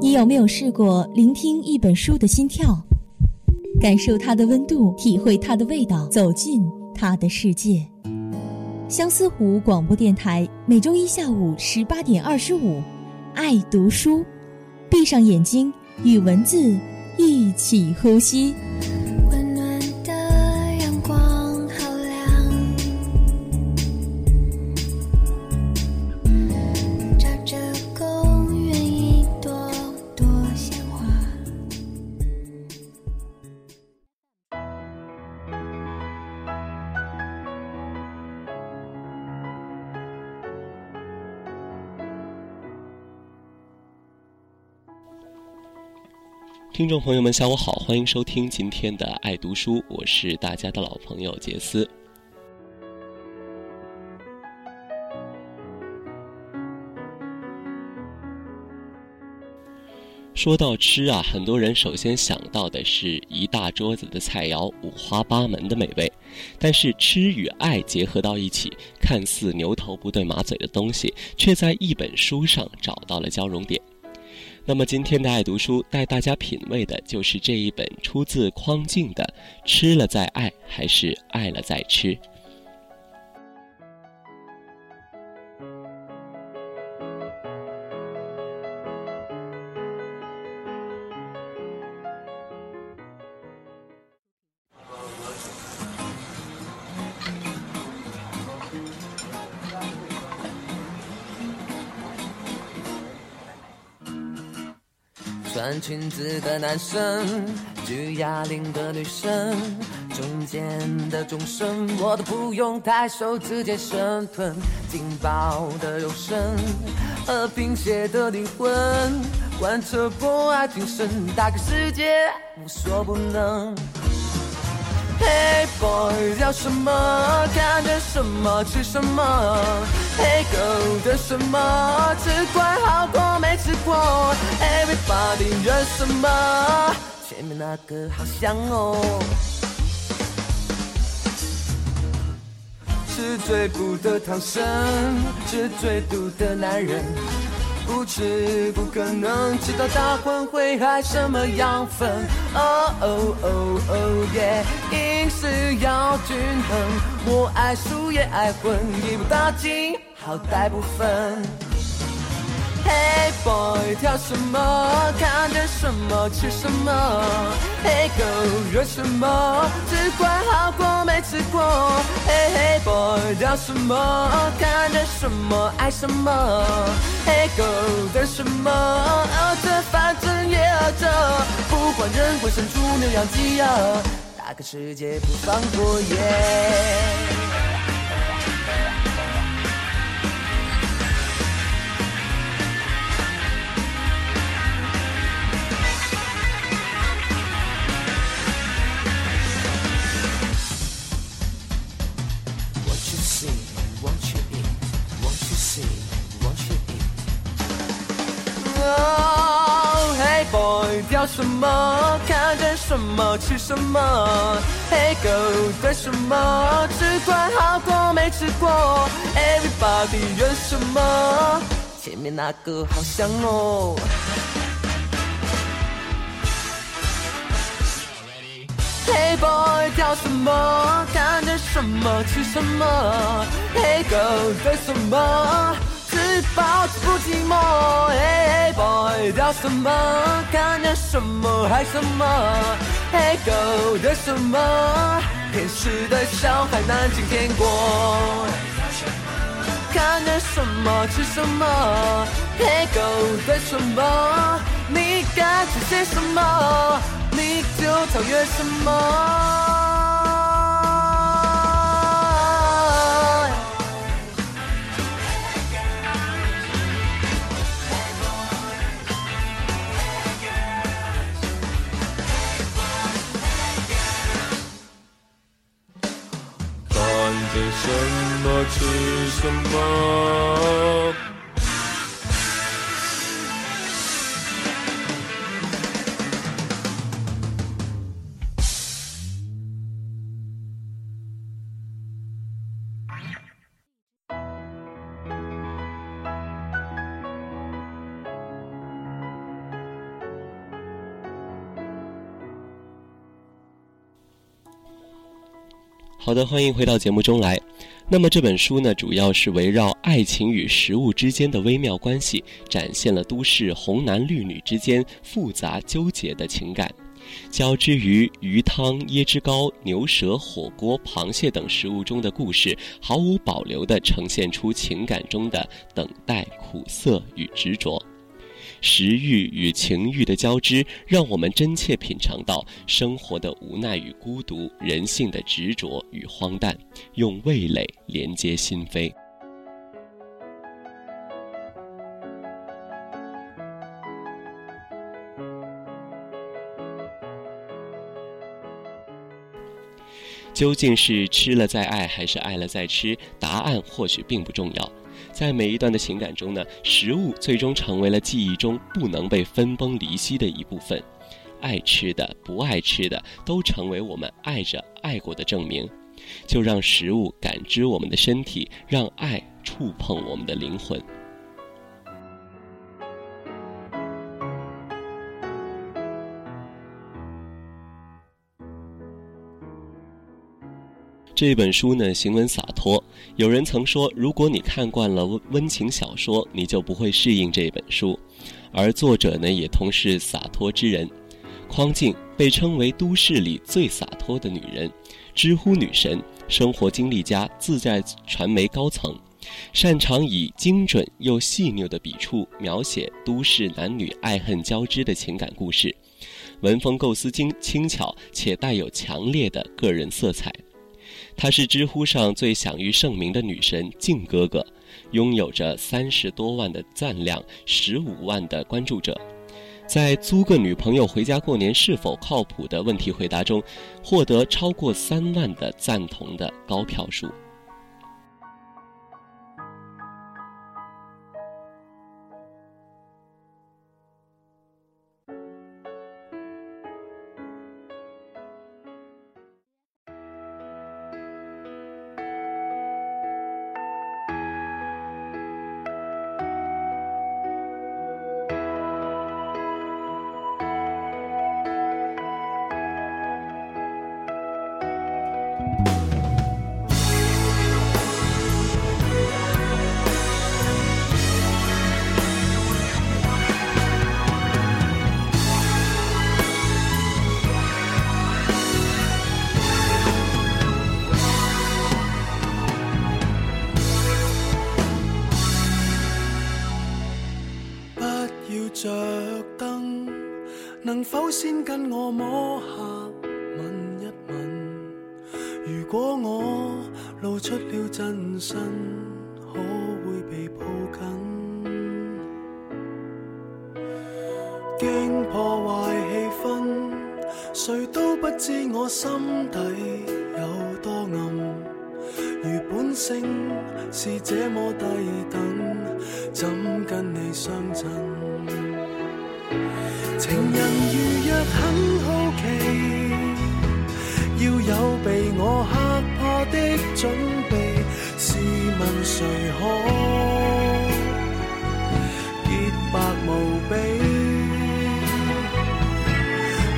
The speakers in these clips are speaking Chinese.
你有没有试过聆听一本书的心跳，感受它的温度，体会它的味道，走进它的世界？相思湖广播电台每周一下午十八点二十五，爱读书，闭上眼睛，与文字一起呼吸。听众朋友们，下午好，欢迎收听今天的爱读书，我是大家的老朋友杰斯。说到吃啊，很多人首先想到的是一大桌子的菜肴，五花八门的美味。但是吃与爱结合到一起，看似牛头不对马嘴的东西，却在一本书上找到了交融点。那么今天的爱读书带大家品味的就是这一本出自匡静的《吃了再爱还是爱了再吃》。裙子的男生，举哑铃的女生，中间的中生我都不用抬手直接生吞，劲爆的肉身和贫血的灵魂，贯彻博爱精神，打开世界无所不能。Hey boy，要什么？看见什么吃什么？Hey girl，的什么？吃惯好过没吃过？Everybody，热什么？前面那个好香哦。是最补的唐僧，是最毒的男人。不吃不可能知道大混会害什么养分。哦哦哦哦耶，饮食要均衡，我爱素也爱荤，一步到尽，好歹不分。Hey boy，挑什么？看见什么吃什么？Hey girl，热什么？吃惯好过没吃过？Hey hey boy，挑什么？看见什么爱什么？Hey girl，等什么？饿着反正也饿着，不管人会生猪牛羊鸡鸭，大个世界不放过耶。要什么？看见什么吃什么？Hey girl，对什么？吃惯好过没吃过？Everybody，认什么？前面那个好香哦。Hey boy，叫什么？看见什么吃什么？Hey girl，对什么？吃饱不寂寞 boy，要什么？看见什么还什么？Hey girl，的什么？天使的小孩难今天过。看见什么吃什么？Hey girl，对什么？你该吃些什么？你就超越什么？什么吃什么？好的，欢迎回到节目中来。那么这本书呢，主要是围绕爱情与食物之间的微妙关系，展现了都市红男绿女之间复杂纠结的情感，交织于鱼汤、椰汁糕、牛舌、火锅、螃蟹等食物中的故事，毫无保留地呈现出情感中的等待、苦涩与执着。食欲与情欲的交织，让我们真切品尝到生活的无奈与孤独，人性的执着与荒诞，用味蕾连接心扉。究竟是吃了再爱，还是爱了再吃？答案或许并不重要。在每一段的情感中呢，食物最终成为了记忆中不能被分崩离析的一部分。爱吃的、不爱吃的，都成为我们爱着、爱过的证明。就让食物感知我们的身体，让爱触碰我们的灵魂。这本书呢，行文洒脱。有人曾说，如果你看惯了温情小说，你就不会适应这本书。而作者呢，也同是洒脱之人。匡静被称为都市里最洒脱的女人，知乎女神，生活经历家，自在传媒高层，擅长以精准又细腻的笔触描写都市男女爱恨交织的情感故事，文风构思精轻巧且带有强烈的个人色彩。她是知乎上最享誉盛名的女神静哥哥，拥有着三十多万的赞量，十五万的关注者，在租个女朋友回家过年是否靠谱的问题回答中，获得超过三万的赞同的高票数。要着灯能否先跟我摸下吻一吻？如果我露出了真身，可会被抱紧？惊破坏气氛，谁都不知我心底有多暗。如本性是这么低等，怎跟你相衬？情人如若很好奇，要有被我吓破的准备。试问谁可洁白无比？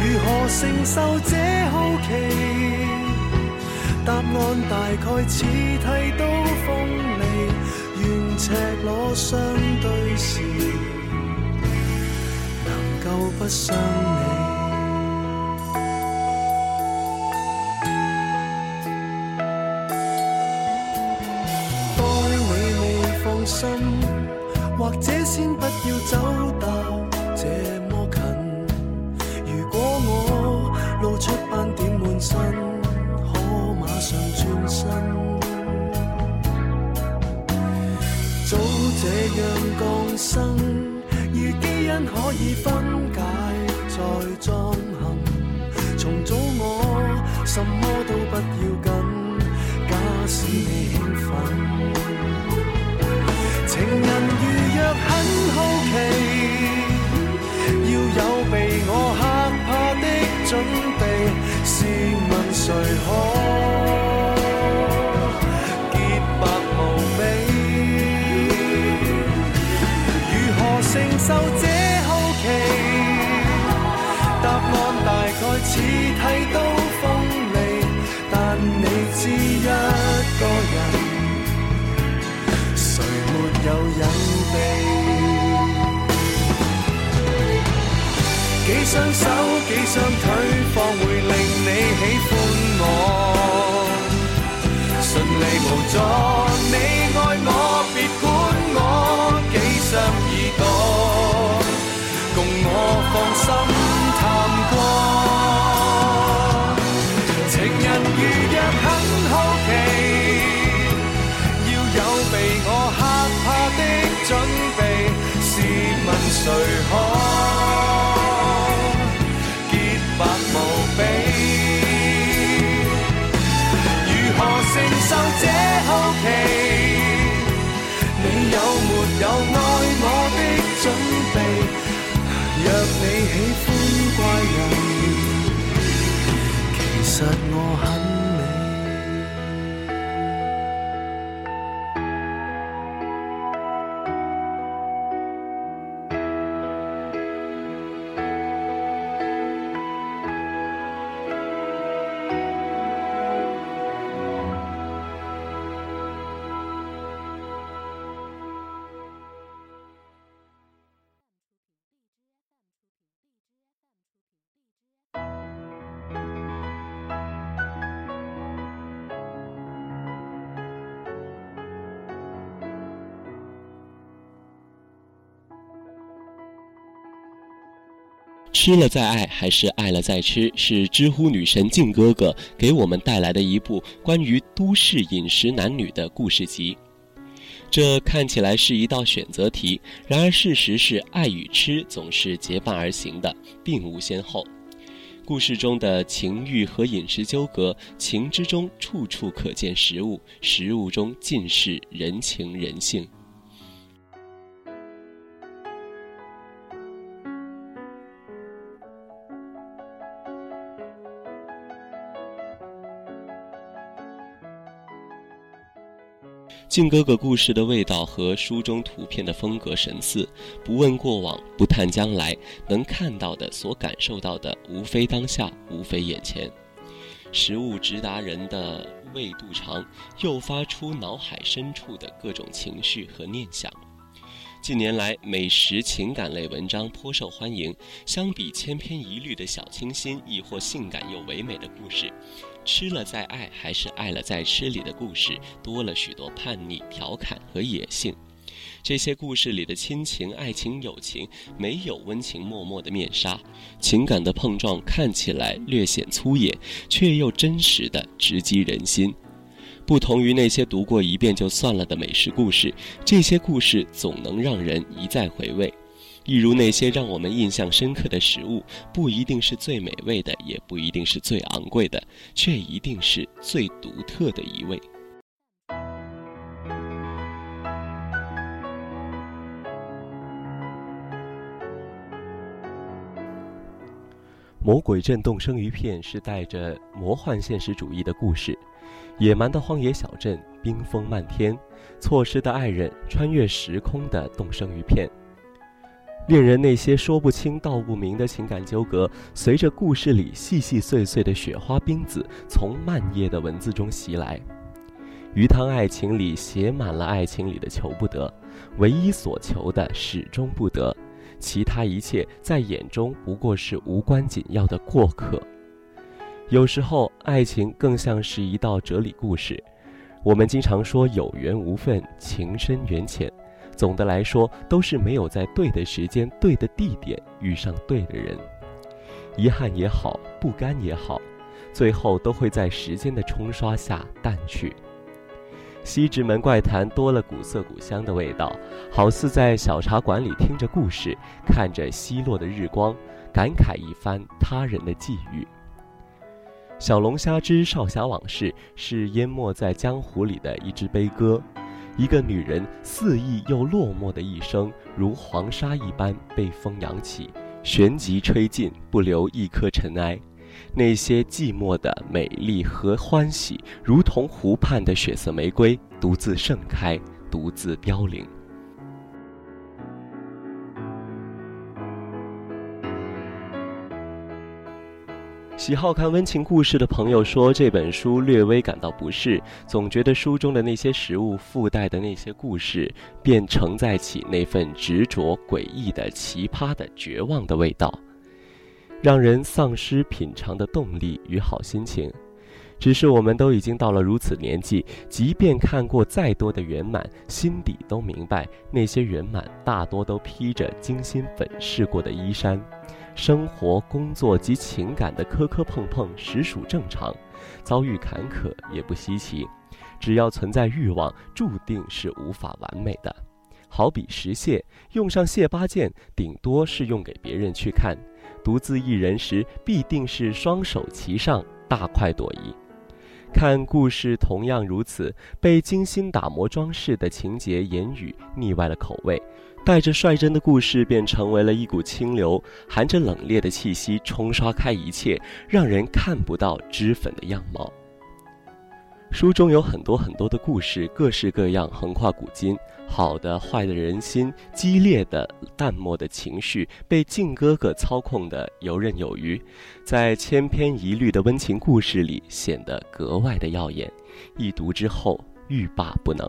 如何承受这好奇？答案大概似剃刀锋利，愿赤裸相对时能够。不伤你，待你未放心，或者先不要走到这么近。如果我露出生，如基因可以分解再装行，重组我。什么都不要紧，假使你兴奋。情人如若很好奇，要有被我吓怕的准备。试问谁可受这好奇。答案大概似剃刀锋利，但你知一个人，谁没有隐秘？几双手，几双腿，方会令你喜欢我？顺利无阻，你爱我。吃了再爱，还是爱了再吃？是知乎女神静哥哥给我们带来的一部关于都市饮食男女的故事集。这看起来是一道选择题，然而事实是，爱与吃总是结伴而行的，并无先后。故事中的情欲和饮食纠葛，情之中处处可见食物，食物中尽是人情人性。靖哥哥故事的味道和书中图片的风格神似，不问过往，不探将来，能看到的、所感受到的，无非当下，无非眼前。食物直达人的胃肚肠，诱发出脑海深处的各种情绪和念想。近年来，美食情感类文章颇受欢迎。相比千篇一律的小清新，亦或性感又唯美的故事。吃了再爱，还是爱了再吃里的故事多了许多叛逆、调侃和野性。这些故事里的亲情、爱情、友情没有温情脉脉的面纱，情感的碰撞看起来略显粗野，却又真实的直击人心。不同于那些读过一遍就算了的美食故事，这些故事总能让人一再回味。一如那些让我们印象深刻的食物，不一定是最美味的，也不一定是最昂贵的，却一定是最独特的一味。魔鬼镇冻生鱼片是带着魔幻现实主义的故事，野蛮的荒野小镇，冰封漫天，错失的爱人，穿越时空的冻生鱼片。恋人那些说不清道不明的情感纠葛，随着故事里细细碎碎的雪花冰子从漫页的文字中袭来。鱼汤爱情里写满了爱情里的求不得，唯一所求的始终不得，其他一切在眼中不过是无关紧要的过客。有时候，爱情更像是一道哲理故事。我们经常说有缘无分，情深缘浅。总的来说，都是没有在对的时间、对的地点遇上对的人。遗憾也好，不甘也好，最后都会在时间的冲刷下淡去。西直门怪谈多了古色古香的味道，好似在小茶馆里听着故事，看着西落的日光，感慨一番他人的际遇。小龙虾之少侠往事是淹没在江湖里的一支悲歌。一个女人肆意又落寞的一生，如黄沙一般被风扬起，旋即吹尽，不留一颗尘埃。那些寂寞的美丽和欢喜，如同湖畔的血色玫瑰，独自盛开，独自凋零。喜好看温情故事的朋友说，这本书略微感到不适，总觉得书中的那些食物附带的那些故事，便承载起那份执着、诡异的、奇葩的、绝望的味道，让人丧失品尝的动力与好心情。只是我们都已经到了如此年纪，即便看过再多的圆满，心底都明白，那些圆满大多都披着精心粉饰过的衣衫。生活、工作及情感的磕磕碰碰实属正常，遭遇坎坷也不稀奇。只要存在欲望，注定是无法完美的。好比石蟹，用上蟹八件，顶多是用给别人去看；独自一人时，必定是双手齐上，大快朵颐。看故事同样如此，被精心打磨装饰的情节、言语腻歪了口味。带着率真的故事，便成为了一股清流，含着冷冽的气息，冲刷开一切，让人看不到脂粉的样貌。书中有很多很多的故事，各式各样，横跨古今，好的、坏的人心，激烈的、淡漠的情绪，被靖哥哥操控的游刃有余，在千篇一律的温情故事里显得格外的耀眼，一读之后欲罢不能。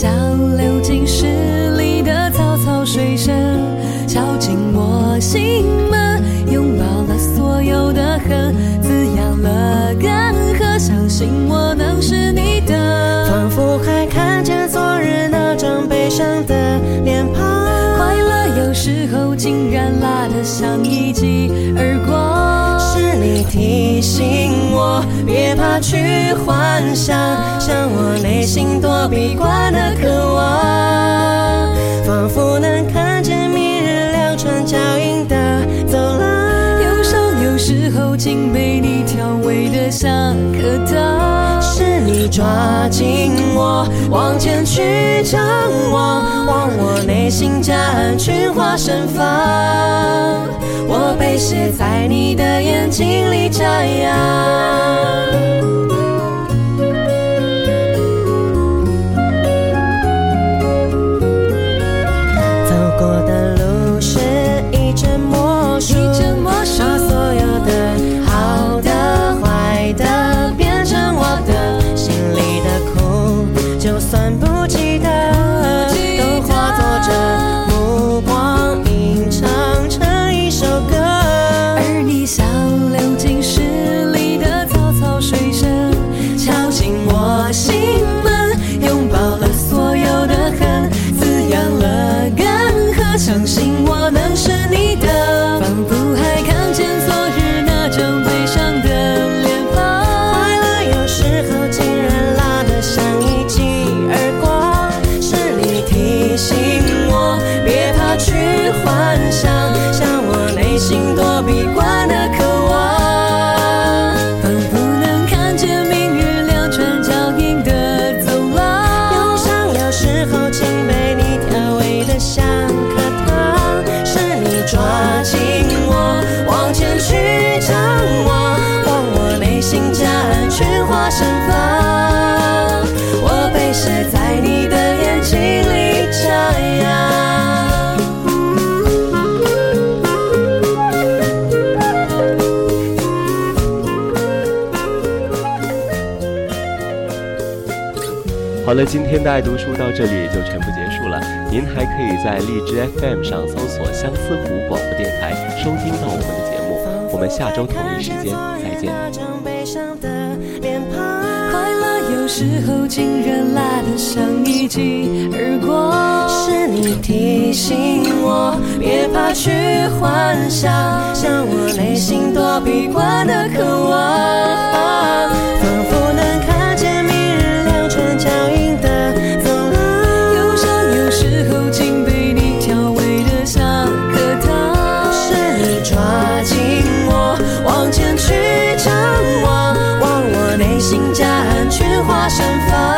像流进诗里的草草水声，敲进我心门，拥抱了所有的恨，滋养了干涸。相信我能是你的，仿佛还看见昨日那张悲伤的脸庞。快乐有时候竟然辣得像一记耳光，提醒我别怕去幻想，像我内心躲避惯的渴望，仿佛能看见明日两串脚印的走廊，忧伤有时候竟被你调味的像颗糖，是你抓紧我往前去张望，望我内心夹岸群花盛放。在你的眼睛里眨呀。心躲避光。了，今天的爱读书到这里也就全部结束了。您还可以在荔枝 FM 上搜索相思湖广播电台，收听到我们的节目。我们下周同一时间再见。快乐有时候竟然来得像一记而过，是你提醒我别怕去幻想，像我内心躲避惯的渴望，我内心夹岸群花盛放，